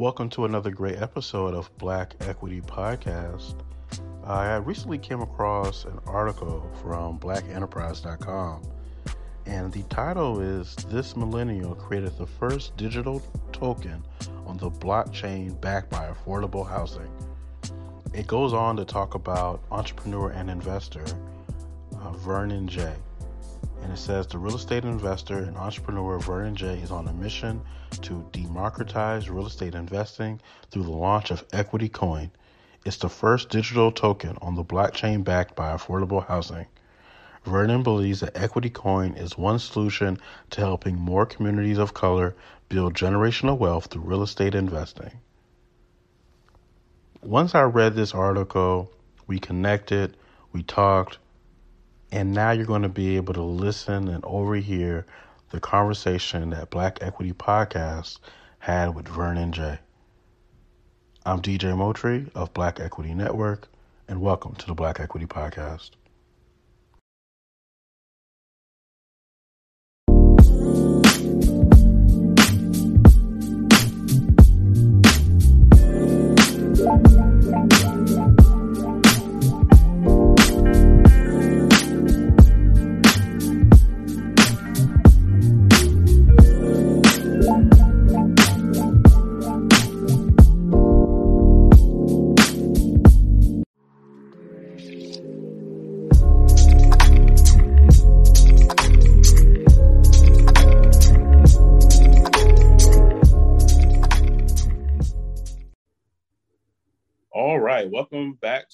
Welcome to another great episode of Black Equity Podcast. I recently came across an article from blackenterprise.com, and the title is This Millennial Created the First Digital Token on the Blockchain Backed by Affordable Housing. It goes on to talk about entrepreneur and investor uh, Vernon Jay and it says the real estate investor and entrepreneur Vernon Jay is on a mission to democratize real estate investing through the launch of Equity Coin. It's the first digital token on the blockchain backed by affordable housing. Vernon believes that Equity Coin is one solution to helping more communities of color build generational wealth through real estate investing. Once I read this article, we connected, we talked, and now you're going to be able to listen and overhear the conversation that Black Equity Podcast had with Vernon Jay. I'm DJ Motri of Black Equity Network, and welcome to the Black Equity Podcast.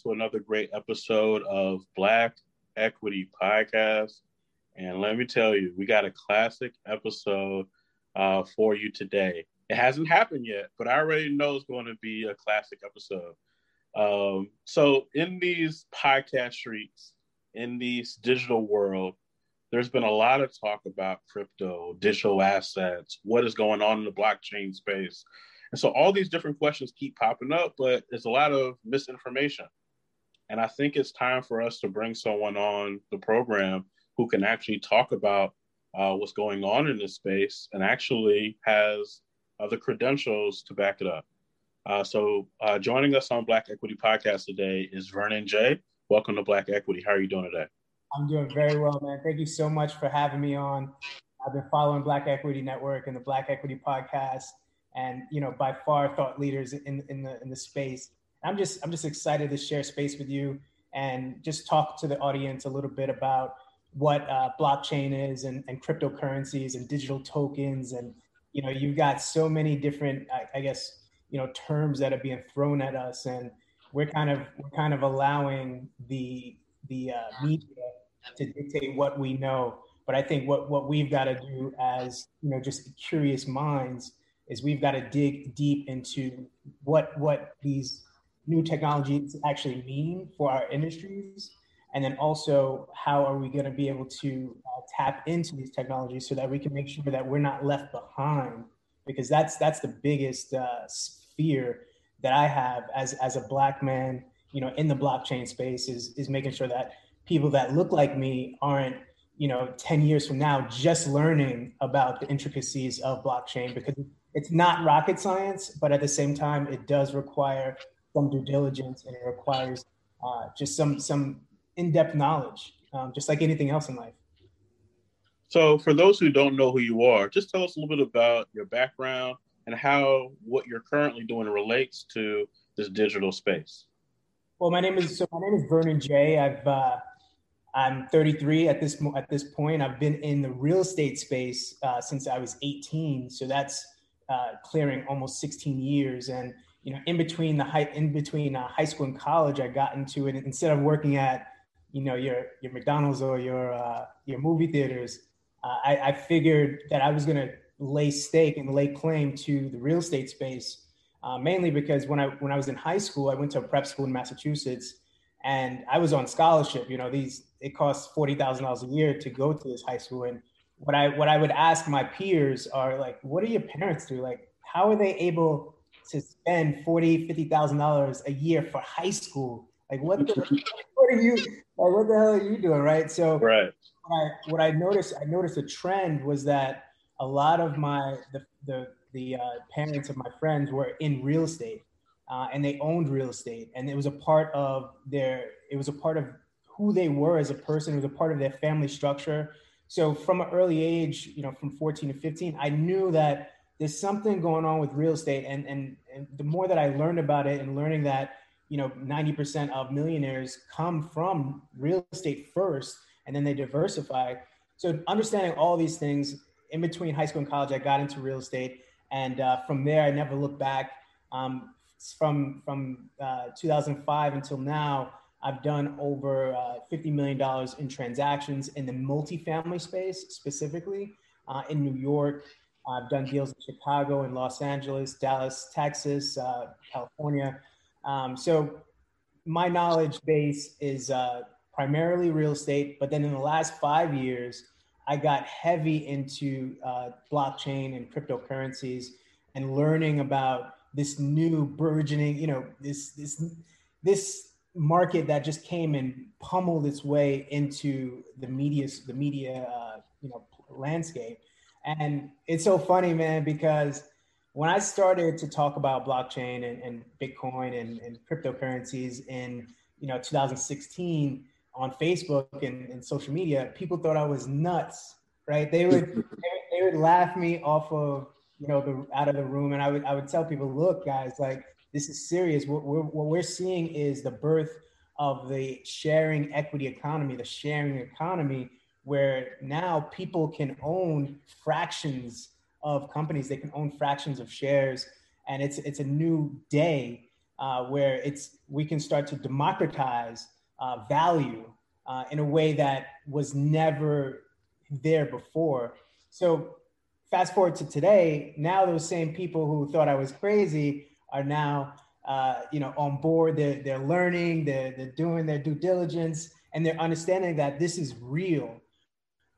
To another great episode of Black Equity Podcast. And let me tell you, we got a classic episode uh, for you today. It hasn't happened yet, but I already know it's going to be a classic episode. Um, so, in these podcast streets, in these digital world, there's been a lot of talk about crypto, digital assets, what is going on in the blockchain space. And so all these different questions keep popping up, but there's a lot of misinformation. And I think it's time for us to bring someone on the program who can actually talk about uh, what's going on in this space and actually has uh, the credentials to back it up. Uh, so uh, joining us on Black Equity Podcast today is Vernon Jay. Welcome to Black Equity. How are you doing today? I'm doing very well, man. Thank you so much for having me on. I've been following Black Equity Network and the Black Equity Podcast and you know by far thought leaders in in the in the space. I'm just I'm just excited to share space with you and just talk to the audience a little bit about what uh, blockchain is and, and cryptocurrencies and digital tokens. And you know you've got so many different I, I guess you know terms that are being thrown at us. And we're kind of we're kind of allowing the the uh, media to dictate what we know. But i think what what we've got to do as you know just curious minds is we've got to dig deep into what what these new technologies actually mean for our industries? And then also how are we going to be able to uh, tap into these technologies so that we can make sure that we're not left behind? Because that's that's the biggest uh, fear that i have as as a black man you know in the blockchain space is is making sure that people that look like me aren't you know 10 years from now just learning about the intricacies of blockchain because it's not rocket science, but at the same time, it does require some due diligence and it requires uh, just some some in-depth knowledge, um, just like anything else in life. So, for those who don't know who you are, just tell us a little bit about your background and how what you're currently doing relates to this digital space. Well, my name is so my name is Vernon Jay. I've uh, I'm 33 at this at this point. I've been in the real estate space uh, since I was 18. So that's uh, clearing almost 16 years. And you know, in between the high, in between uh, high school and college, I got into it. Instead of working at, you know, your your McDonald's or your uh, your movie theaters, uh, I, I figured that I was going to lay stake and lay claim to the real estate space. Uh, mainly because when I when I was in high school, I went to a prep school in Massachusetts, and I was on scholarship. You know, these it costs forty thousand dollars a year to go to this high school, and what I what I would ask my peers are like, what do your parents do? Like, how are they able to spend forty, fifty thousand dollars a year for high school? Like, what the, what are you like? What the hell are you doing, right? So, right. What I, what I noticed, I noticed a trend was that a lot of my the the the uh, parents of my friends were in real estate, uh, and they owned real estate, and it was a part of their. It was a part of who they were as a person. It was a part of their family structure. So from an early age, you know, from 14 to 15, I knew that there's something going on with real estate, and and, and the more that I learned about it, and learning that you know 90% of millionaires come from real estate first, and then they diversify. So understanding all these things in between high school and college, I got into real estate, and uh, from there, I never looked back. Um, from from uh, 2005 until now, I've done over uh, $50 million in transactions in the multifamily space, specifically uh, in New York. I've done deals in Chicago and Los Angeles, Dallas, Texas, uh, California. Um, so my knowledge base is uh, primarily real estate, but then in the last five years, I got heavy into uh, blockchain and cryptocurrencies and learning about this new burgeoning, you know, this this this market that just came and pummeled its way into the media the media uh, you know landscape. And it's so funny, man, because when I started to talk about blockchain and, and Bitcoin and, and cryptocurrencies in you know 2016 on Facebook and, and, social media, people thought I was nuts, right? They would they would laugh me off of you know the out of the room, and I would I would tell people, look, guys, like this is serious. What we're, what we're seeing is the birth of the sharing equity economy, the sharing economy, where now people can own fractions of companies. They can own fractions of shares, and it's it's a new day uh, where it's we can start to democratize uh, value uh, in a way that was never there before. So fast forward to today, now those same people who thought I was crazy are now uh, you know on board. They're they're learning. They're they're doing their due diligence, and they're understanding that this is real.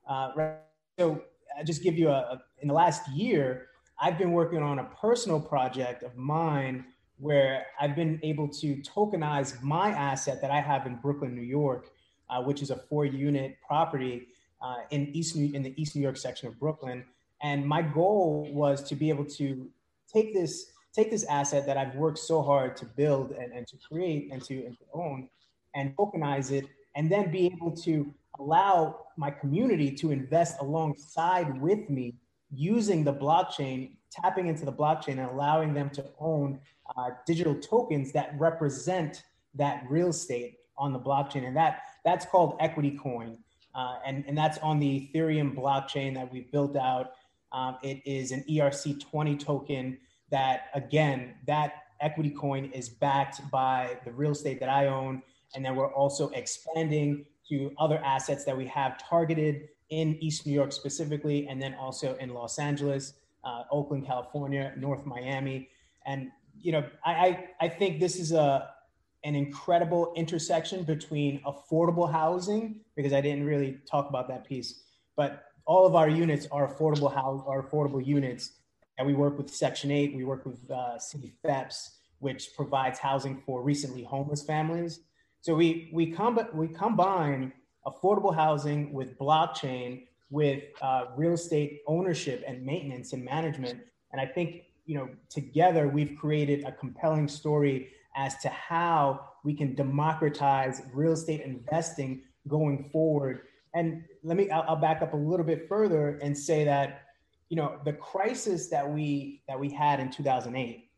Uh, right? So I just give you a, a in the last year, I've been working on a personal project of mine where I've been able to tokenize my asset that I have in Brooklyn, New York, uh, which is a four-unit property uh, in East New, in the East New York section of Brooklyn. And my goal was to be able to take this take this asset that I've worked so hard to build and, and to create and to, and to own and tokenize it, and then be able to allow my community to invest alongside with me using the blockchain, tapping into the blockchain and allowing them to own uh, digital tokens that represent that real estate on the blockchain. And that that's called Equity Coin. Uh, and, and that's on the Ethereum blockchain that we've built out. Um, it is an ERC20 token that, again, that Equity Coin is backed by the real estate that I own. And then we're also expanding to other assets that we have targeted in East New York specifically, and then also in Los Angeles, uh, Oakland, California, North Miami. And, you know, I, I, I think this is a, an incredible intersection between affordable housing, because I didn't really talk about that piece, but all of our units are affordable house, are affordable units. And we work with Section 8, we work with uh, City FEPS, which provides housing for recently homeless families. So we we, we combine affordable housing with blockchain with uh, real estate ownership and maintenance and management. And I think you know together we've created a compelling story as to how we can democratize real estate investing going forward. And let me I'll, I'll back up a little bit further and say that you know the crisis that we that we had in 2008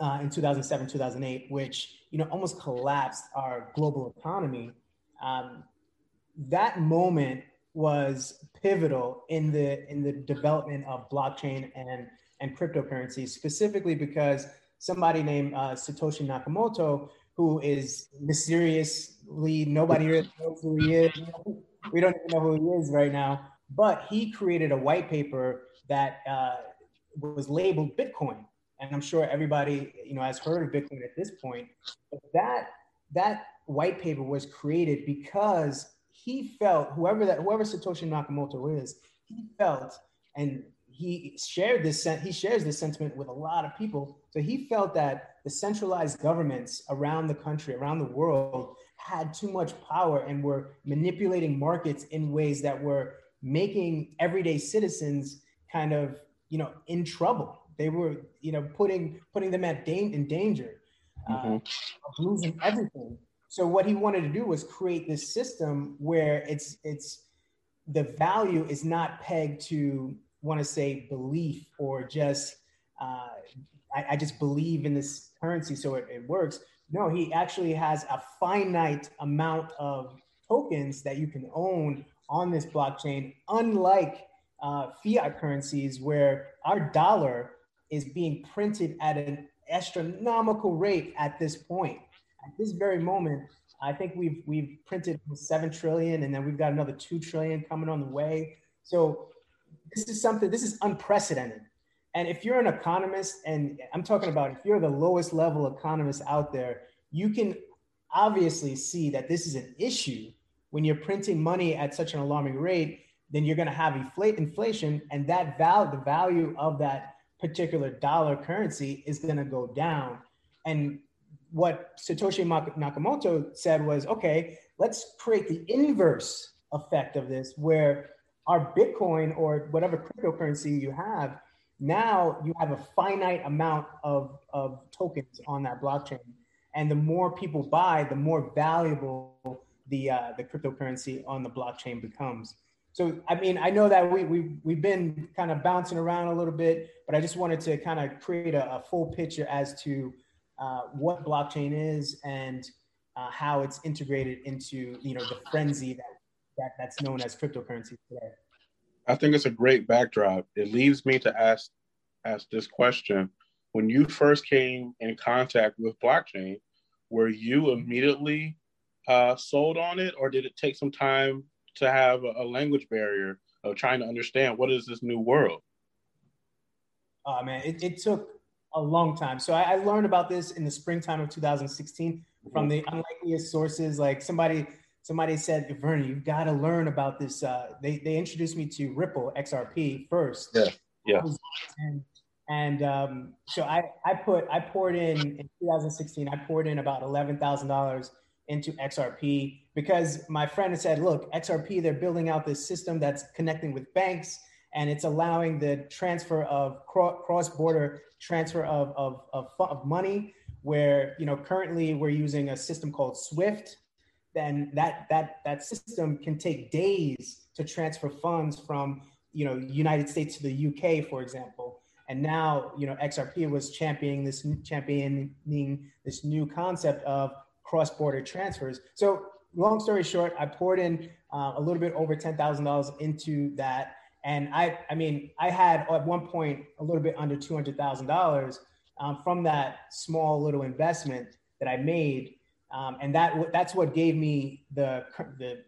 uh, in 2007 2008 which you know, almost collapsed our global economy. Um, that moment was pivotal in the in the development of blockchain and and cryptocurrency, specifically because somebody named uh, Satoshi Nakamoto, who is mysteriously nobody really knows who he is. We don't even know who he is right now, but he created a white paper that uh, was labeled Bitcoin and I'm sure everybody you know has heard of Bitcoin at this point. But that that white paper was created because he felt whoever that whoever Satoshi Nakamoto is, he felt and he shared this he shares this sentiment with a lot of people. So he felt that the centralized governments around the country, around the world, had too much power and were manipulating markets in ways that were making everyday citizens kind of you know, in trouble. They were, you know, putting putting them at da- in danger, uh, mm-hmm. uh, losing everything. So what he wanted to do was create this system where it's it's the value is not pegged to want to say belief or just uh, I, I, just believe in this currency so it, it works. No, he actually has a finite amount of tokens that you can own on this blockchain, unlike uh, fiat currencies where our dollar is being printed at an astronomical rate at this point. At this very moment, I think we've we've printed seven trillion, and then we've got another two trillion coming on the way. So this is something. This is unprecedented. And if you're an economist, and I'm talking about if you're the lowest level economist out there, you can obviously see that this is an issue when you're printing money at such an alarming rate. Then you're going to have inflation, and that value, the value of that particular dollar currency, is going to go down. And what Satoshi Nakamoto said was, okay, let's create the inverse effect of this, where our Bitcoin or whatever cryptocurrency you have, now you have a finite amount of, of tokens on that blockchain. And the more people buy, the more valuable the, uh, the cryptocurrency on the blockchain becomes. So, I mean, I know that we, we, we've been kind of bouncing around a little bit, but I just wanted to kind of create a, a full picture as to uh, what blockchain is and uh, how it's integrated into you know the frenzy that, that that's known as cryptocurrency today. I think it's a great backdrop. It leaves me to ask ask this question: When you first came in contact with blockchain, were you immediately uh, sold on it, or did it take some time to have a, a language barrier of trying to understand what is this new world? Oh man, it, it took a long time. So I, I, learned about this in the springtime of 2016 from the unlikeliest sources. Like somebody, somebody said, Vernie, you've got to learn about this. Uh, they, they introduced me to Ripple XRP first. Yeah. Yeah. And, and um, so I, I put, I poured in in 2016, I poured in about $11,000 into XRP because my friend said, look, XRP, they're building out this system that's connecting with banks and it's allowing the transfer of cross-border transfer of, of, of, of, money where you know currently we're using a system called swift. Then that that that system can take days to transfer funds from you know united states to the uk for example. And now you know xrp was championing this championing this new concept of cross-border transfers. So long story short i poured in uh, a little bit over $10000 into that and I, I mean, I had at one point a little bit under two hundred thousand um, dollars from that small little investment that I made, um, and that that's what gave me the, the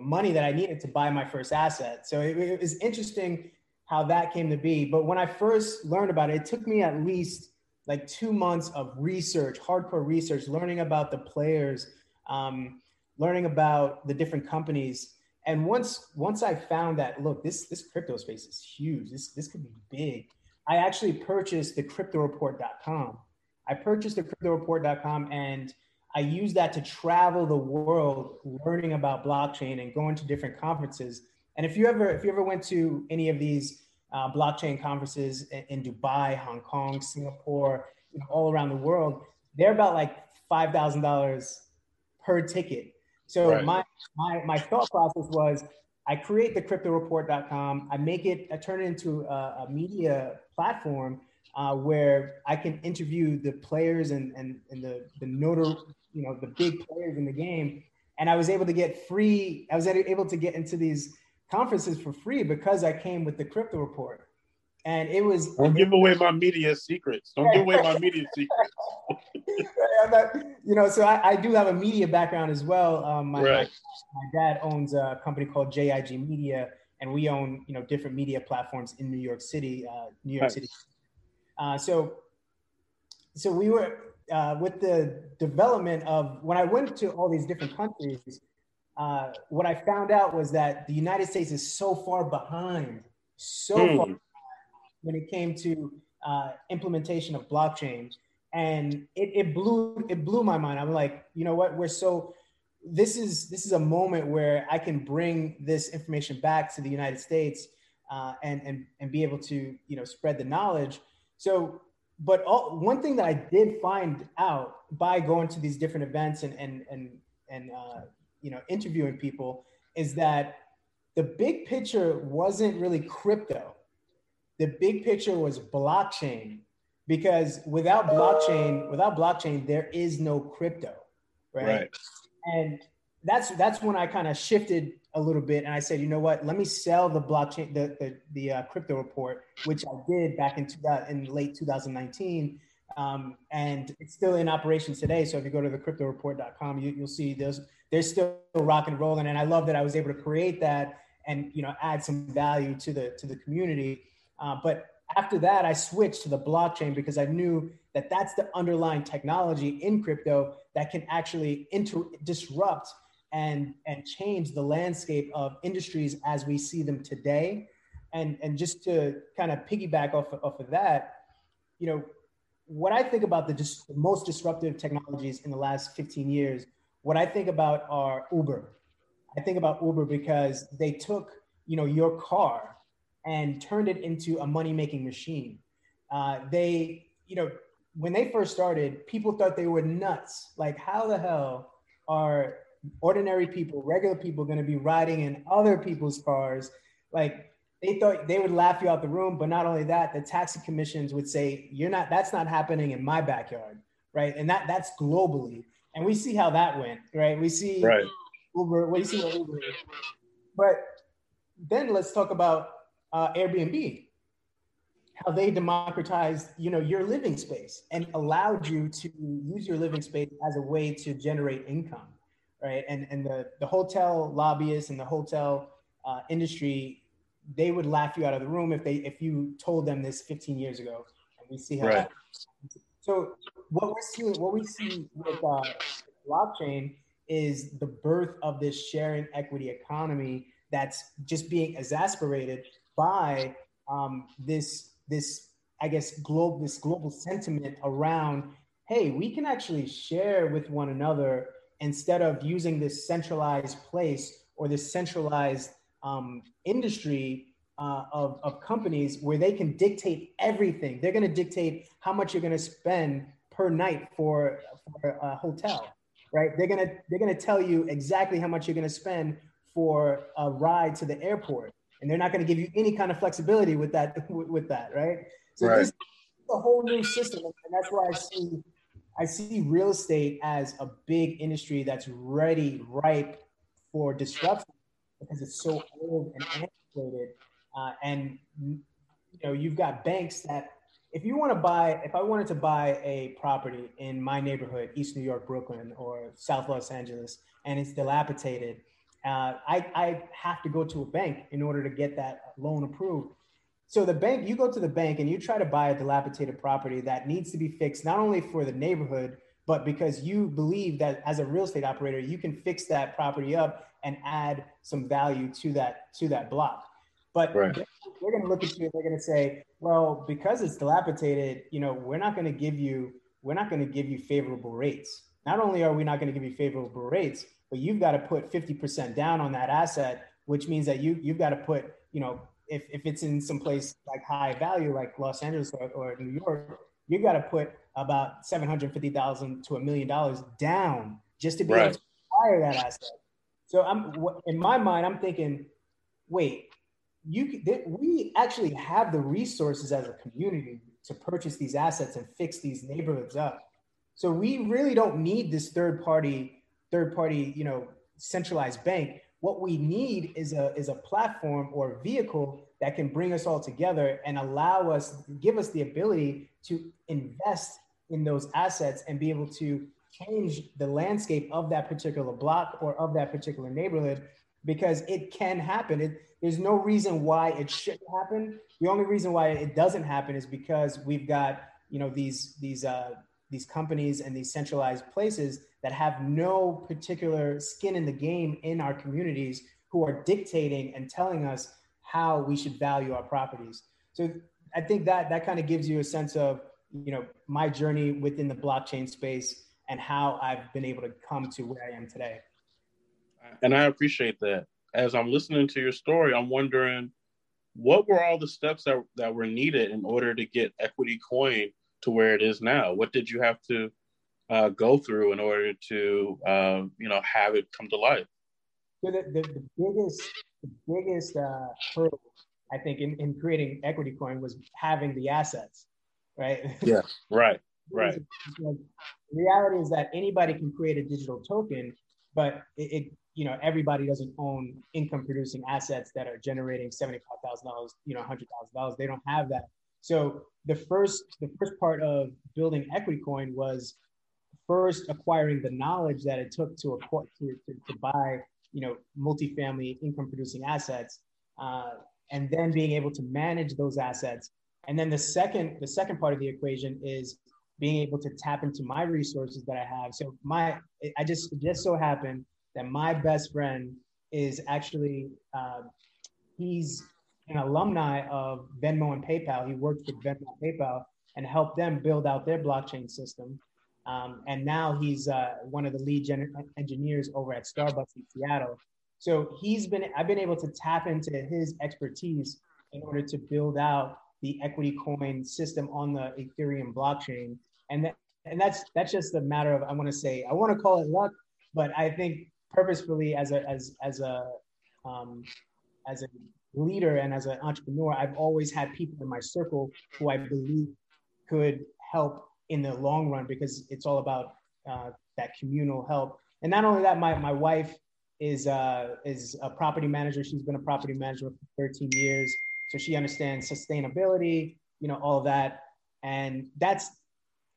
money that I needed to buy my first asset. So it, it was interesting how that came to be. But when I first learned about it, it took me at least like two months of research, hardcore research, learning about the players, um, learning about the different companies and once once I found that look, this this crypto space is huge. This this could be big. I actually purchased the cryptoreport.com. I purchased the cryptoreport.com and I used that to travel the world learning about blockchain and going to different conferences. And if you ever if you ever went to any of these uh, blockchain conferences in, in, Dubai, Hong Kong, Singapore, you know, all around the world, they're about like five thousand dollars per ticket. So right. my, my, my thought process was I create the cryptoreport.com, I make it, I turn it into a, a media platform uh, where I can interview the players and, and, and the, the notor, you know, the big players in the game. And I was able to get free, I was able to get into these conferences for free because I came with the crypto report and it was. Don't give away my media secrets. Don't give away my media secrets. you know, so I, I, do have a media background as well. Um, my, right. my, dad owns a company called JIG Media, and we own you know different media platforms in New York City, uh, New York nice. City. Uh, so, so we were uh, with the development of when I went to all these different countries. Uh, what I found out was that the United States is so far behind, so mm. far when it came to uh, implementation of blockchain, and it, it blew it blew my mind. I'm like, you know what? We're so this is this is a moment where I can bring this information back to the United States uh, and and and be able to you know spread the knowledge. So, but all, one thing that I did find out by going to these different events and and and and uh, you know interviewing people is that the big picture wasn't really crypto. The big picture was blockchain because without blockchain, without blockchain, there is no crypto, right? right. And that's that's when I kind of shifted a little bit and I said, you know what, let me sell the blockchain, the the, the uh, crypto report, which I did back in, two, in late 2019. Um, and it's still in operation today. So if you go to the cryptoreport.com, you, you'll see there's they're still rock and rolling. And I love that I was able to create that and you know add some value to the to the community. Uh, but after that, I switched to the blockchain because I knew that that's the underlying technology in crypto that can actually inter- disrupt and and change the landscape of industries as we see them today. And and just to kind of piggyback off off of that, you know, what I think about the, dis- the most disruptive technologies in the last 15 years, what I think about are Uber. I think about Uber because they took you know your car and turned it into a money making machine. Uh, they you know when they first started, people thought they were nuts. Like how the hell are ordinary people, regular people, going to be riding in other people's cars. Like they thought they would laugh you out the room, but not only that, the taxi commissions would say, "You're not. That's not happening in my backyard." Right, and that that's globally, and we see how that went. Right, we see right. Uber. We see Uber. But then let's talk about uh, Airbnb how they democratized you know your living space and allowed you to use your living space as a way to generate income right? And and the the hotel lobbyists and the hotel uh, industry, they would laugh you out of the room if they if you told them this 15 years ago. And we see how. Right. So what we're seeing, what we see with uh, blockchain is the birth of this sharing equity economy that's just being exasperated by um, this this I guess globe this global sentiment around hey we can actually share with one another instead of using this centralized place or this centralized um, industry uh, of, of companies where they can dictate everything. They're going to dictate how much you're going to spend per night for, for a hotel, right? They're going to they're going to tell you exactly how much you're going to spend for a ride to the airport, and they're not going to give you any kind of flexibility with that with that, right? So right. this is a whole new system, and that's why I see I see real estate as a big industry that's ready, ripe for disruption because it's so old and antiquated. Uh, and you know, you've got banks that if you want to buy, if I wanted to buy a property in my neighborhood, East New York, Brooklyn, or South Los Angeles, and it's dilapidated, uh, I, I have to go to a bank in order to get that loan approved. So the bank, you go to the bank and you try to buy a dilapidated property that needs to be fixed, not only for the neighborhood, but because you believe that as a real estate operator, you can fix that property up and add some value to that to that block. But right. they're going to look at you and they're going to say, well, because it's dilapidated, you know, we're not going to give you we're not going to give you favorable rates. Not only are we not going to give you favorable rates, but you've got to put 50% down on that asset, which means that you you've got to put, you know, if, if it's in some place like high value, like Los Angeles or, or New York, you've got to put about 750,000 to a million dollars down just to be right. able to acquire that asset. So I'm in my mind, I'm thinking, wait, you we actually have the resources as a community to purchase these assets and fix these neighborhoods up. So we really don't need this third party, third party, you know, centralized bank. What we need is a, is a platform or vehicle that can bring us all together and allow us, give us the ability to invest in those assets and be able to change the landscape of that particular block or of that particular neighborhood because it can happen. It, there's no reason why it shouldn't happen. The only reason why it doesn't happen is because we've got you know these these uh, these companies and these centralized places that have no particular skin in the game in our communities who are dictating and telling us how we should value our properties. So I think that that kind of gives you a sense of you know my journey within the blockchain space and how I've been able to come to where I am today. And I appreciate that. As I'm listening to your story, I'm wondering what were all the steps that, that were needed in order to get equity coin to where it is now what did you have to uh, go through in order to uh, you know have it come to life. So the, the, the biggest the biggest uh, hurdle i think in, in creating equity coin was having the assets right? Yeah. Right right. The reality is that anybody can create a digital token but it, it you know everybody doesn't own income producing assets that are generating $75000 you know $100000 they don't have that. So the first the first part of building equity coin was first acquiring the knowledge that it took to acquire to, to, to buy you know multifamily income producing assets uh, and then being able to manage those assets and then the second the second part of the equation is being able to tap into my resources that i have so my i just just so happened that my best friend is actually uh, he's an alumni of Venmo and PayPal. He worked for Venmo and PayPal and helped them build out their blockchain system. Um, and now he's uh, one of the lead gen- engineers over at Starbucks in Seattle. So he's been I've been able to tap into his expertise in order to build out the equity coin system on the Ethereum blockchain. And that, and that's that's just a matter of I want to say I want to call it luck, but I think purposefully as a as as a um, as a leader and as an entrepreneur, I've always had people in my circle who I believe could help in the long run because it's all about uh, that communal help. And not only that, my my wife is uh, is a property manager. She's been a property manager for 13 years, so she understands sustainability, you know, all of that. And that's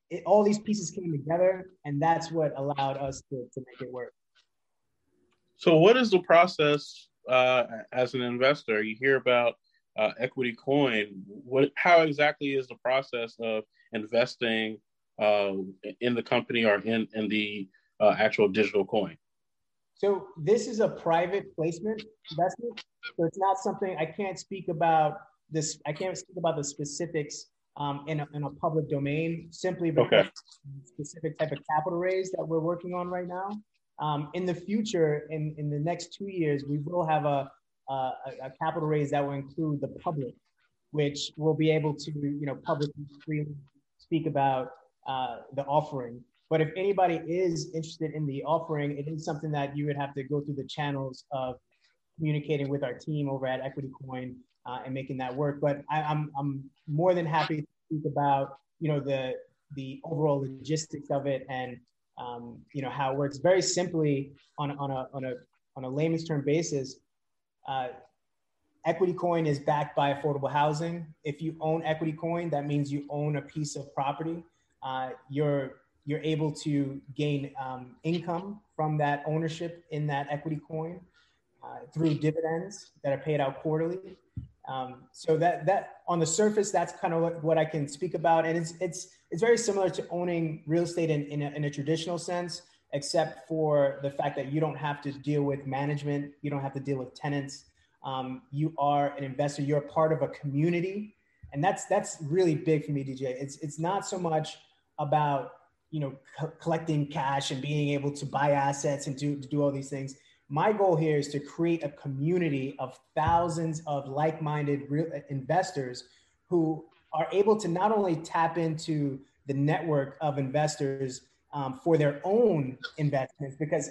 it, all these pieces came together, and that's what allowed us to, to make it work. So, what is the process uh, as an investor? You hear about uh, equity coin. What? How exactly is the process of investing uh, in the company or in in the uh, actual digital coin? So this is a private placement investment. So it's not something I can't speak about this. I can't speak about the specifics um, in, a, in a public domain simply because okay. specific type of capital raise that we're working on right now. Um, in the future, in, in the next two years, we will have a, a, a capital raise that will include the public, which will be able to, you know, publicly speak about uh, the offering. But if anybody is interested in the offering, it is something that you would have to go through the channels of communicating with our team over at Equity Coin uh, and making that work. But I, I'm, I'm more than happy to speak about, you know, the, the overall logistics of it and um, you know how it works very simply on, on a on a on a layman's term basis uh, equity coin is backed by affordable housing. If you own equity coin that means you own a piece of property. Uh, you're you're able to gain um, income from that ownership in that equity coin uh, through dividends that are paid out quarterly. Um, so that that on the surface, that's kind of what, what I can speak about, and it's it's it's very similar to owning real estate in in a, in a traditional sense, except for the fact that you don't have to deal with management, you don't have to deal with tenants. Um, you are an investor. You're part of a community, and that's that's really big for me, DJ. It's it's not so much about you know co- collecting cash and being able to buy assets and do do all these things my goal here is to create a community of thousands of like-minded real investors who are able to not only tap into the network of investors um, for their own investments because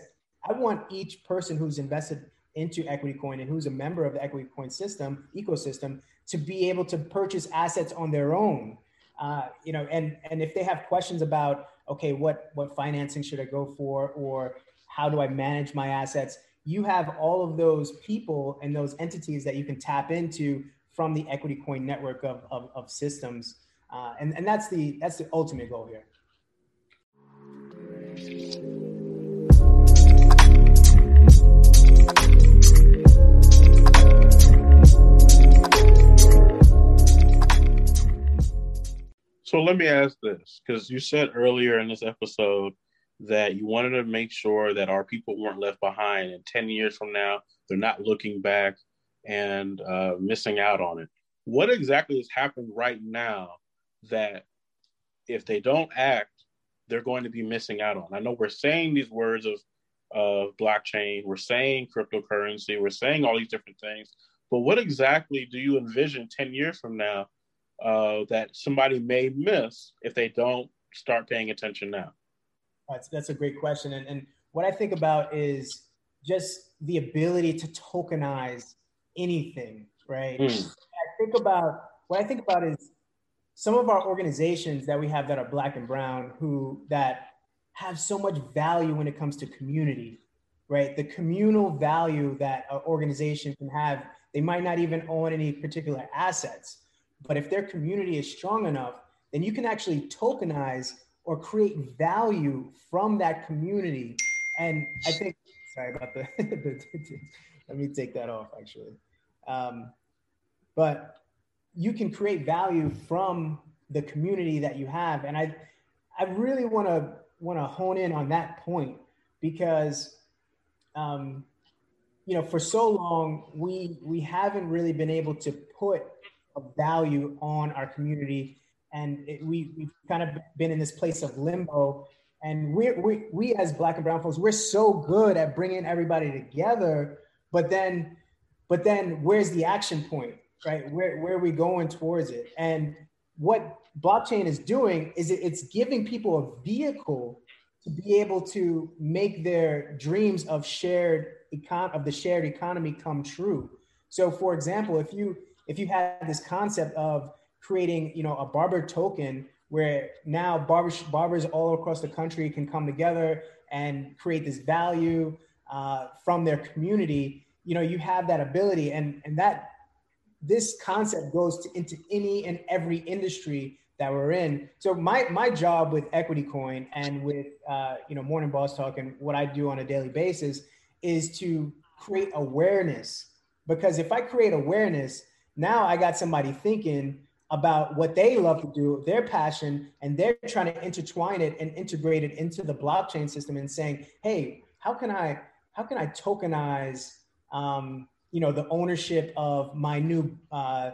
i want each person who's invested into equity coin and who's a member of the equity coin system ecosystem to be able to purchase assets on their own. Uh, you know and and if they have questions about okay what what financing should i go for or how do i manage my assets you have all of those people and those entities that you can tap into from the equity coin network of, of, of systems. Uh, and, and that's the that's the ultimate goal here so let me ask this because you said earlier in this episode that you wanted to make sure that our people weren't left behind. And 10 years from now, they're not looking back and uh, missing out on it. What exactly is happening right now that if they don't act, they're going to be missing out on? I know we're saying these words of, of blockchain, we're saying cryptocurrency, we're saying all these different things, But what exactly do you envision 10 years from now uh, that somebody may miss if they don't start paying attention now? That's, that's a great question. And, and what I think about is just the ability to tokenize anything, right? Mm. I think about what I think about is some of our organizations that we have that are black and brown who that have so much value when it comes to community, right? The communal value that an organization can have, they might not even own any particular assets, but if their community is strong enough, then you can actually tokenize or create value from that community. And I think, sorry about the, let me take that off actually. Um, but you can create value from the community that you have. And I, I really want to want to hone in on that point because, um, you know, for so long we we haven't really been able to put a value on our community, and it, we we've kind of been in this place of limbo. And we we we as Black and Brown folks, we're so good at bringing everybody together, but then, but then, where's the action point? right? Where, where are we going towards it? And what blockchain is doing is it, it's giving people a vehicle to be able to make their dreams of shared econ of the shared economy come true. So for example, if you if you had this concept of creating, you know, a barber token where now barbers barbers all across the country can come together and create this value uh, from their community, you know, you have that ability and and that this concept goes to, into any and every industry that we're in. So my my job with Equity Coin and with uh, you know Morning Boss Talk and what I do on a daily basis is to create awareness. Because if I create awareness, now I got somebody thinking about what they love to do, their passion, and they're trying to intertwine it and integrate it into the blockchain system and saying, hey, how can I how can I tokenize um, you know the ownership of my new uh,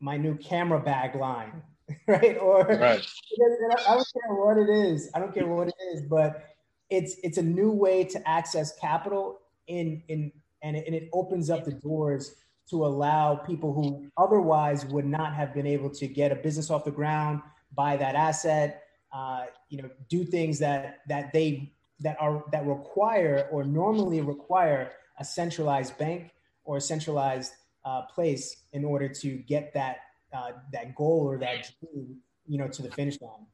my new camera bag line, right? Or right. I don't care what it is. I don't care what it is, but it's it's a new way to access capital in in and it, and it opens up the doors to allow people who otherwise would not have been able to get a business off the ground, buy that asset, uh, you know, do things that that they that are that require or normally require a centralized bank or a centralized uh, place in order to get that uh, that goal or that dream, you know, to the finish line?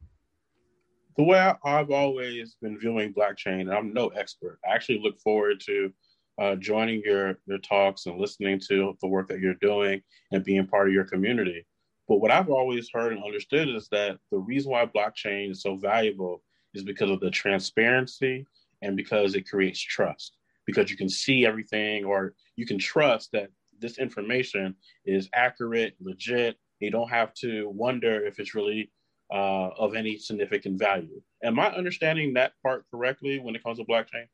The way I've always been viewing blockchain, and I'm no expert. I actually look forward to uh, joining your your talks and listening to the work that you're doing and being part of your community. But what I've always heard and understood is that the reason why blockchain is so valuable is because of the transparency and because it creates trust because you can see everything or you can trust that this information is accurate, legit. You don't have to wonder if it's really uh, of any significant value. Am I understanding that part correctly when it comes to blockchain?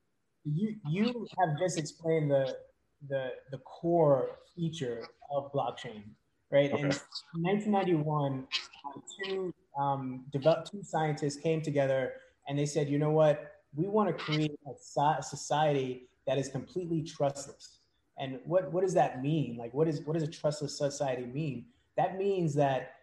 You you have just explained the the the core feature of blockchain, right? Okay. In 1991, two um, developed two scientists came together and they said, you know what? We want to create a society that is completely trustless. And what, what does that mean? Like, what, is, what does a trustless society mean? That means that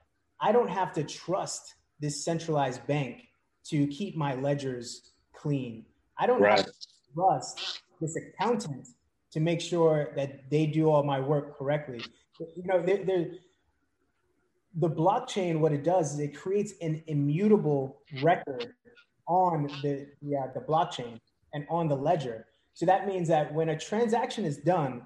I don't have to trust this centralized bank to keep my ledgers clean. I don't right. have to trust this accountant to make sure that they do all my work correctly. You know, they're, they're, the blockchain, what it does is it creates an immutable record on the, yeah, uh, the blockchain and on the ledger. So that means that when a transaction is done,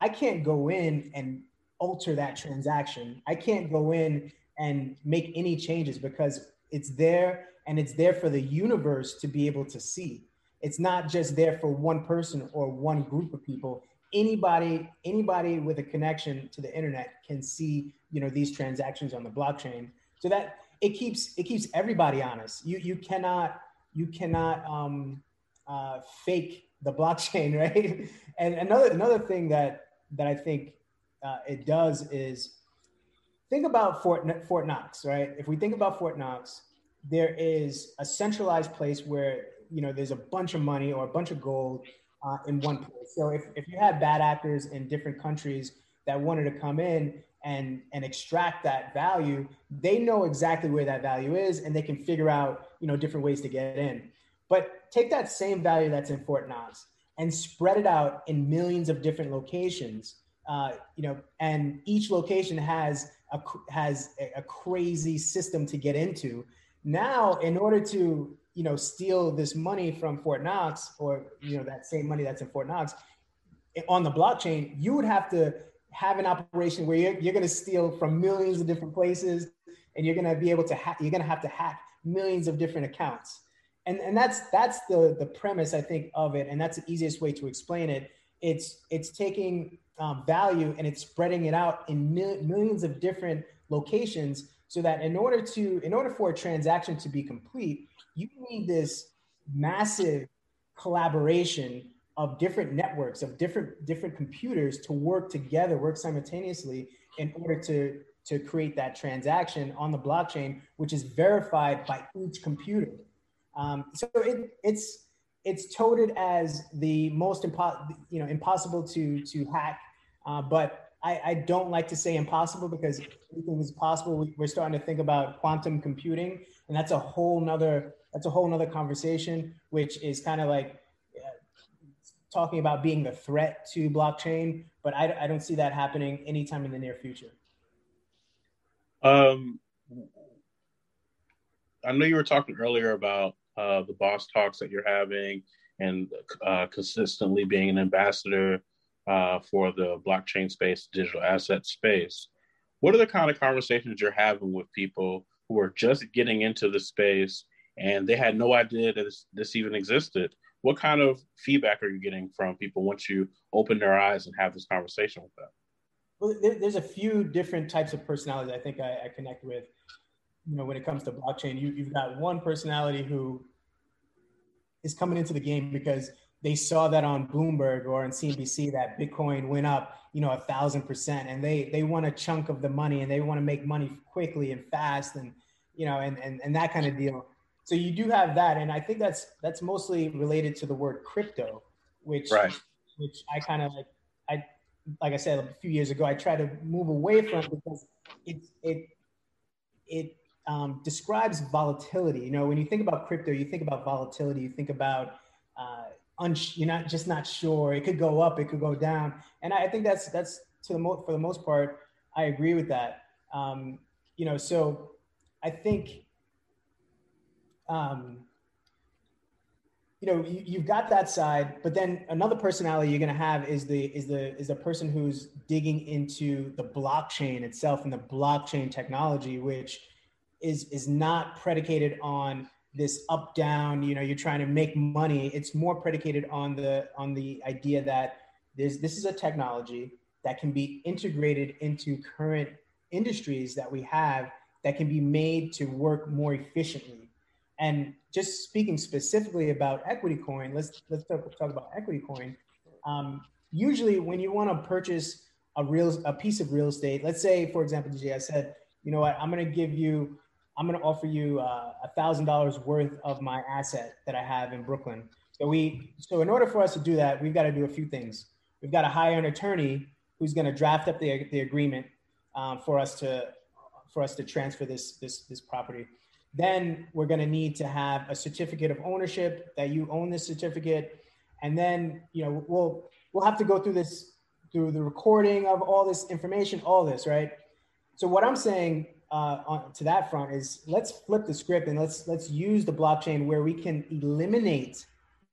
I can't go in and alter that transaction. I can't go in and make any changes because it's there and it's there for the universe to be able to see. It's not just there for one person or one group of people. Anybody, anybody with a connection to the internet can see, you know, these transactions on the blockchain. So that it keeps it keeps everybody honest. You you cannot you cannot um, uh, fake the blockchain, right? And another another thing that that I think uh, it does is think about Fort Fort Knox, right? If we think about Fort Knox, there is a centralized place where you know there's a bunch of money or a bunch of gold uh, in one place. So if, if you had bad actors in different countries that wanted to come in and and extract that value they know exactly where that value is and they can figure out you know different ways to get in but take that same value that's in fort knox and spread it out in millions of different locations uh, you know and each location has a has a crazy system to get into now in order to you know steal this money from fort knox or you know that same money that's in fort knox on the blockchain you would have to have an operation where you're, you're going to steal from millions of different places and you're going to be able to hack you're going to have to hack millions of different accounts. And and that's that's the the premise i think of it and that's the easiest way to explain it. It's it's taking um, value and it's spreading it out in mil- millions of different locations so that in order to in order for a transaction to be complete you need this massive collaboration of different networks of different different computers to work together work simultaneously in order to to create that transaction on the blockchain which is verified by each computer um, so it, it's it's touted as the most impo- you know impossible to to hack uh, but I, I, don't like to say impossible because anything is possible. We're starting to think about quantum computing, and that's a whole nother that's a whole nother conversation, which is kind of like talking about being the threat to blockchain, but I, I don't see that happening anytime in the near future. Um, I know you were talking earlier about uh, the boss talks that you're having and uh, consistently being an ambassador uh, for the blockchain space, digital asset space. What are the kind of conversations you're having with people who are just getting into the space and they had no idea that this, this even existed? what kind of feedback are you getting from people once you open their eyes and have this conversation with them? Well, there, there's a few different types of personalities I think I, I, connect with. You know, when it comes to blockchain, you, you've got one personality who is coming into the game because they saw that on Bloomberg or on CNBC that Bitcoin went up, you know, a thousand percent, and they they want a chunk of the money and they want to make money quickly and fast, and you know, and and and that kind of deal so you do have that and i think that's that's mostly related to the word crypto which right. which i kind of like i like i said a few years ago i try to move away from because it it it um, describes volatility. You know when you think about crypto you think about volatility you think about uh, un- you're not just not sure. It could go up it could go down. And i, I think that's that's to the mo- for the most part i agree with that. Um, you know so i think um, you know you, you've got that side but then another personality you're going to have is the is the is the person who's digging into the blockchain itself and the blockchain technology which is is not predicated on this up down you know you're trying to make money. It's more predicated on the on the idea that there's this is a technology that can be integrated into current industries that we have that can be made to work more efficiently and just speaking specifically about equity coin, let's let's talk, talk about equity coin. Um, usually, when you want to purchase a real a piece of real estate, let's say, for example, DJ, I said, you know what, I'm going to give you, I'm going to offer you uh, a thousand dollars worth of my asset that I have in Brooklyn. So we, so in order for us to do that, we've got to do a few things. We've got to hire an attorney who's going to draft up the, the agreement um, for us to for us to transfer this this this property. Then we're going to need to have a certificate of ownership that you own this certificate. And then, you know, we'll, we'll have to go through this, through the recording of all this information, all this, right? So what I'm saying uh, on, to that front is let's flip the script and let's, let's use the blockchain where we can eliminate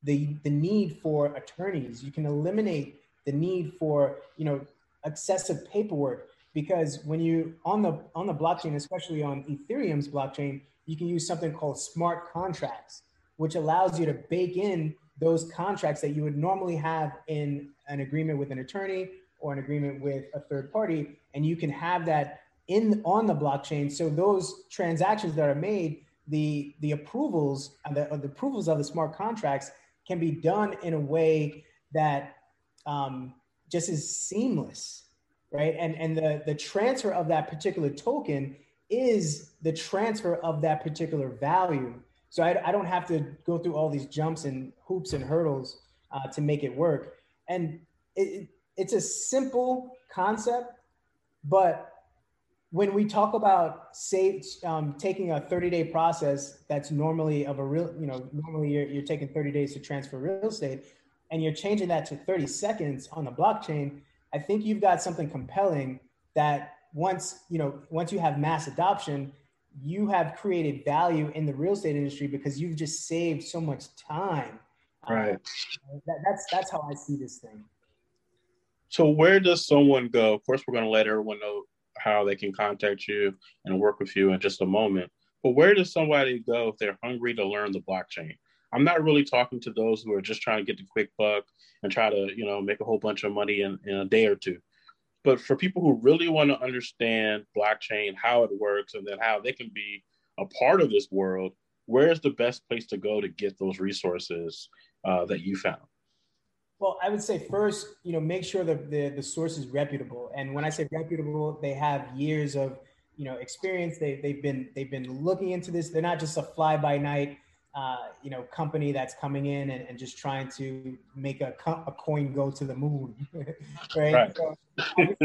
the, the need for attorneys. You can eliminate the need for, you know, excessive paperwork because when you on the on the blockchain especially on ethereum's blockchain you can use something called smart contracts, which allows you to bake in those contracts that you would normally have in an agreement with an attorney or an agreement with a third party. And you can have that in on the blockchain. So those transactions that are made, the the approvals and the, the approvals of the smart contracts can be done in a way that um, just is seamless, right? And and the the transfer of that particular token is the transfer of that particular value. So I, I don't have to go through all these jumps and hoops and hurdles uh, to make it work. And it, it's a simple concept, but when we talk about say um, taking a 30 day process that's normally of a real you know normally you're, you're taking 30 days to transfer real estate and you're changing that to 30 seconds on the blockchain i think you've got something compelling that once you know once you have mass adoption you have created value in the real estate industry because you've just saved so much time right uh, that, that's that's how i see this thing so where does someone go of course we're going to let everyone know how they can contact you and work with you in just a moment. But where does somebody go if they're hungry to learn the blockchain? I'm not really talking to those who are just trying to get the quick buck and try to, you know, make a whole bunch of money in, in a day or two. But for people who really want to understand blockchain, how it works, and then how they can be a part of this world, where's the best place to go to get those resources uh, that you found? Well, I would say first, you know, make sure that the, the source is reputable. And when I say reputable, they have years of, you know, experience. They, they've been they've been looking into this. They're not just a fly by night, uh, you know, company that's coming in and, and just trying to make a, a coin go to the moon, right? right. So, like,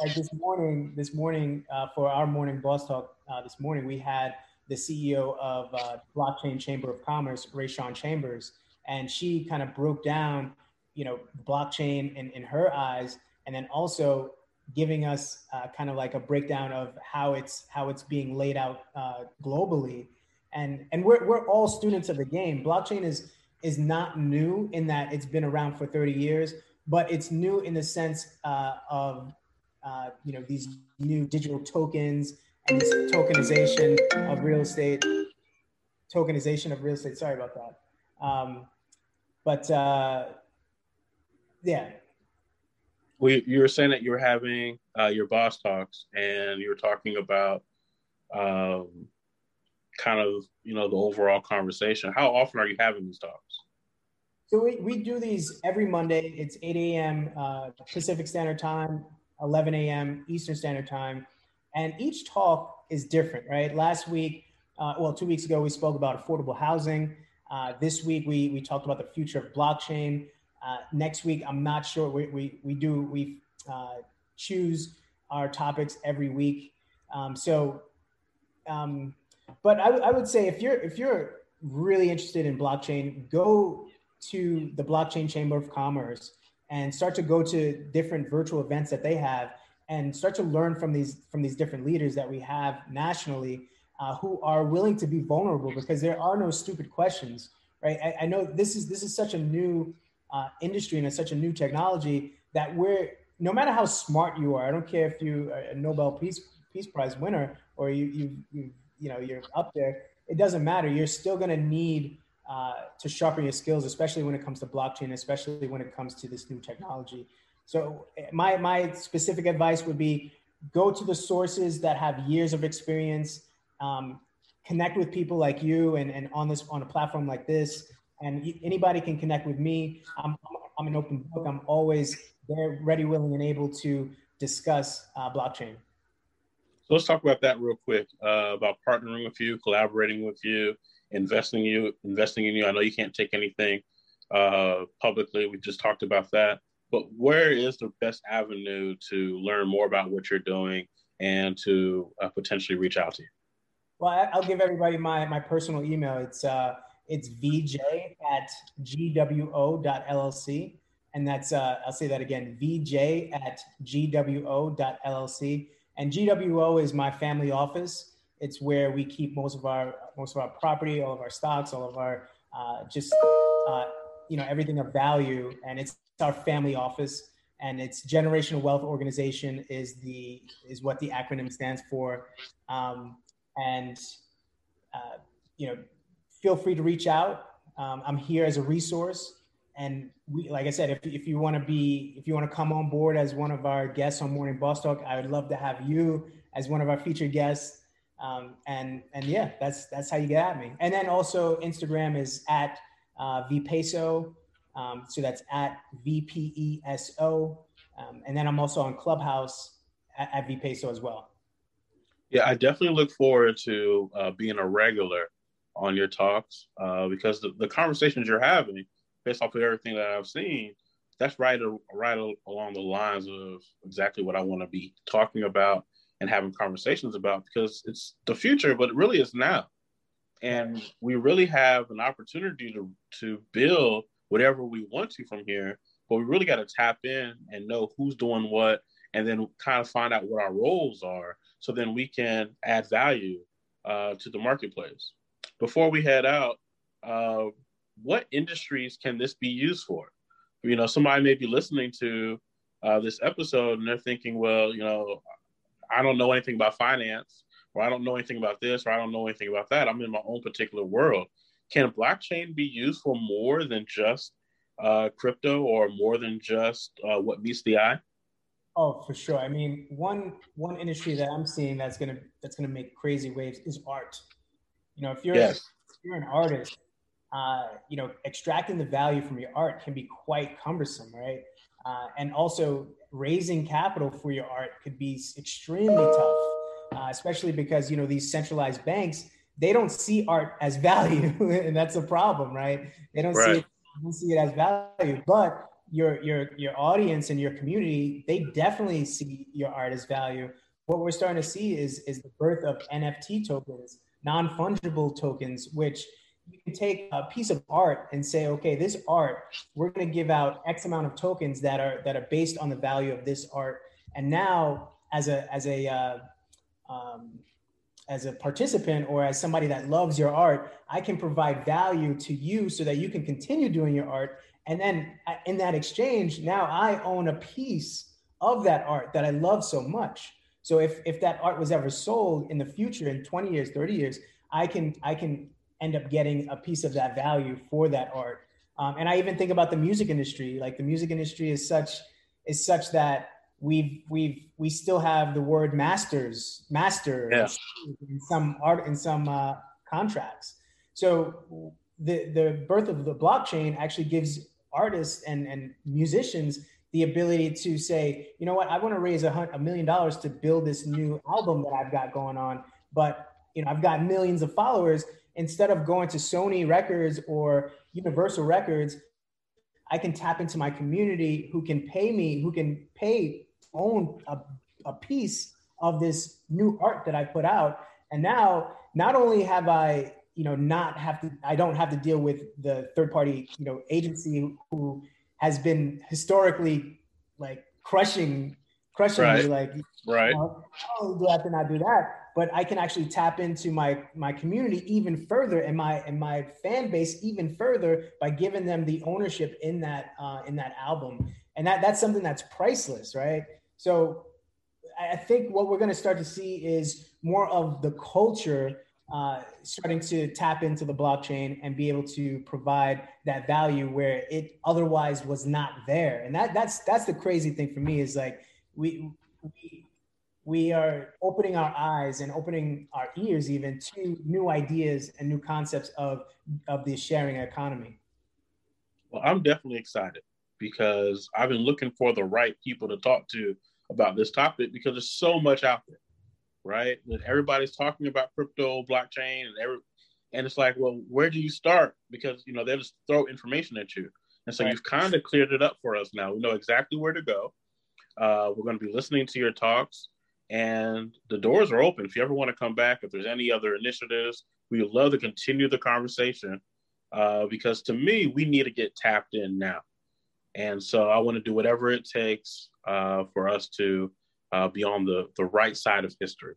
like, this morning, this morning uh, for our morning boss talk uh, this morning, we had the CEO of uh, Blockchain Chamber of Commerce, Rayshawn Chambers, and she kind of broke down you know blockchain in, in her eyes and then also giving us uh, kind of like a breakdown of how it's how it's being laid out uh, globally and and we're, we're all students of the game. Blockchain is is not new in that it's been around for 30 years but it's new in the sense uh, of uh, you know these new digital tokens and this tokenization of real estate tokenization of real estate. Sorry about that. Um, but uh, yeah. We, you were saying that you were having uh, your boss talks and you were talking about um, kind of, you know, the overall conversation. How often are you having these talks? So we, we do these every Monday. It's 8 a.m. Uh, Pacific Standard Time, 11 a.m. Eastern Standard Time. And each talk is different, right? Last week, uh, well, two weeks ago, we spoke about affordable housing. Uh, this week, we, we talked about the future of blockchain. Uh, next week, I'm not sure. We, we, we do, we uh, choose our topics every week. Um, so, um, but I, I would say if you're, if you're really interested in blockchain, go to the Blockchain Chamber of Commerce and start to go to different virtual events that they have and start to learn from these from these different leaders that we have nationally uh, who are willing to be vulnerable because there are no stupid questions right? I, I, know this is this is such a new uh, industry and it's such a new technology that we're no matter how smart you are, I don't care if you are a Nobel Peace Peace Prize winner or you you you you know you're up there. It doesn't matter. You're still going to need uh, to sharpen your skills, especially when it comes to blockchain, especially when it comes to this new technology. So my my specific advice would be go to the sources that have years of experience. Um, connect with people like you and, and on this on a platform like this and anybody can connect with me. I'm, I'm an open book. I'm always there, ready, willing, and able to discuss uh, blockchain. So let's talk about that real quick uh, about partnering with you, collaborating with you, investing you, investing in you. I know you can't take anything uh, publicly. We just talked about that. But where is the best avenue to learn more about what you're doing and to uh, potentially reach out to you? Well, I'll give everybody my my personal email. It's uh, it's vj at gwo.llc. And that's, uh, I'll say that again, vj at gwo.llc. And GWO is my family office. It's where we keep most of our most of our property, all of our stocks, all of our uh, just uh, you know everything of value. And it's our family office. And it's generational wealth organization is the is what the acronym stands for. Um, and uh, you know feel free to reach out. Um, I'm here as a resource. And we, like I said, if, if you want to be, if you want to come on board as one of our guests on Morning Boss Talk, I would love to have you as one of our featured guests. Um, and and yeah, that's that's how you get at me. And then also Instagram is at uh, vpeso. Um, so that's at vpeso. Um, and then I'm also on Clubhouse at, at vpeso as well. Yeah, I definitely look forward to uh, being a regular on your talks uh, because the, the conversations you're having, based off of everything that I've seen, that's right right along the lines of exactly what I want to be talking about and having conversations about because it's the future, but it really is now. And we really have an opportunity to to build whatever we want to from here, but we really got to tap in and know who's doing what and then kind of find out what our roles are so then we can add value uh, to the marketplace. Before we head out, uh, what industries can this be used for? You know, somebody may be listening to uh, this episode and they're thinking, well, you know, I don't know anything about finance, or I don't know anything about this, or I don't know anything about that. I'm in my own particular world. Can blockchain be used for more than just uh, crypto or more than just uh, what meets the eye? Oh, for sure. I mean, one one industry that I'm seeing that's gonna that's gonna make crazy waves is art. You know, if you're yes. if you're an artist, uh, you know, extracting the value from your art can be quite cumbersome, right? Uh, and also raising capital for your art could be extremely tough, uh, especially because you know these centralized banks they don't see art as value, and that's a problem, right? They don't right. see it, don't see it as value, but your your your audience and your community they definitely see your art as value. What we're starting to see is is the birth of NFT tokens, non fungible tokens, which you can take a piece of art and say, okay, this art, we're going to give out X amount of tokens that are that are based on the value of this art. And now, as a as a uh, um, as a participant or as somebody that loves your art, I can provide value to you so that you can continue doing your art. And then uh, in that exchange, now I own a piece of that art that I love so much. So if if that art was ever sold in the future in 20 years, 30 years, I can I can end up getting a piece of that value for that art. Um, and I even think about the music industry. Like the music industry is such is such that we've we've we still have the word masters master yeah. in some art in some uh, contracts. So the the birth of the blockchain actually gives artists and and musicians the ability to say, you know what, I want to raise a, a million dollars to build this new album that I've got going on, but you know I've got millions of followers instead of going to Sony Records or Universal Records, I can tap into my community who can pay me, who can pay own a, a piece of this new art that I put out. And now, not only have I, you know, not have to, I don't have to deal with the third party, you know, agency who has been historically like crushing, crushing right. me. Like, right. You know, oh, do I have to not do that? But I can actually tap into my my community even further and my and my fan base even further by giving them the ownership in that uh, in that album, and that that's something that's priceless, right? So I think what we're going to start to see is more of the culture uh, starting to tap into the blockchain and be able to provide that value where it otherwise was not there, and that that's that's the crazy thing for me is like we we we are opening our eyes and opening our ears even to new ideas and new concepts of of the sharing economy. Well i'm definitely excited because i've been looking for the right people to talk to about this topic because there's so much out there right? That everybody's talking about crypto blockchain and every and it's like well where do you start? Because you know they'll just throw information at you. And so right. you've kind of cleared it up for us now. We know exactly where to go. Uh, we're going to be listening to your talks and the doors are open. If you ever want to come back, if there's any other initiatives, we would love to continue the conversation uh, because to me, we need to get tapped in now. And so I want to do whatever it takes uh, for us to uh, be on the, the right side of history.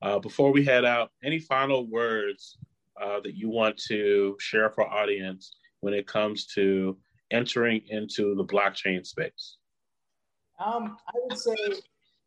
Uh, before we head out, any final words uh, that you want to share for our audience when it comes to entering into the blockchain space? Um, I would say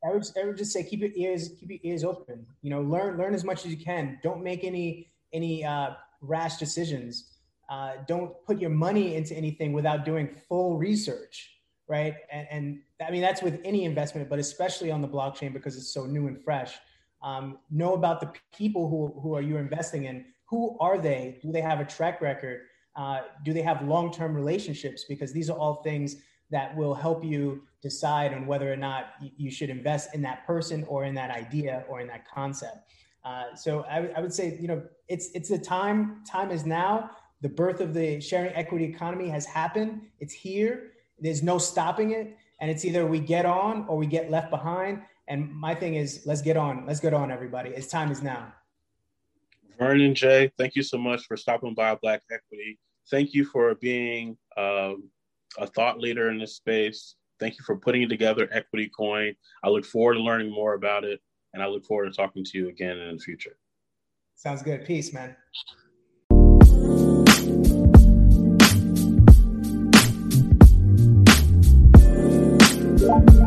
I would, I would just say keep your ears keep your ears open. You know, learn learn as much as you can. Don't make any any uh, rash decisions. Uh, don't put your money into anything without doing full research, right? And, and I mean that's with any investment, but especially on the blockchain because it's so new and fresh. Um, know about the people who who are you investing in. Who are they? Do they have a track record? Uh, do they have long term relationships? Because these are all things that will help you decide on whether or not you should invest in that person or in that idea or in that concept. Uh, so I, would say, you know, it's it's the time. Time is now. The birth of the sharing equity economy has happened. It's here. there's no stopping it. And it's either we get on or we get left behind. And my thing is, let's get on. Let's get on, everybody. It's time is now. Vernon J, thank you so much for stopping by Black Equity. Thank you for being um, a thought leader in this space. Thank you for putting together Equity Coin. I look forward to learning more about it, and I look forward to talking to you again in the future. Sounds good. Peace, man. Thank you.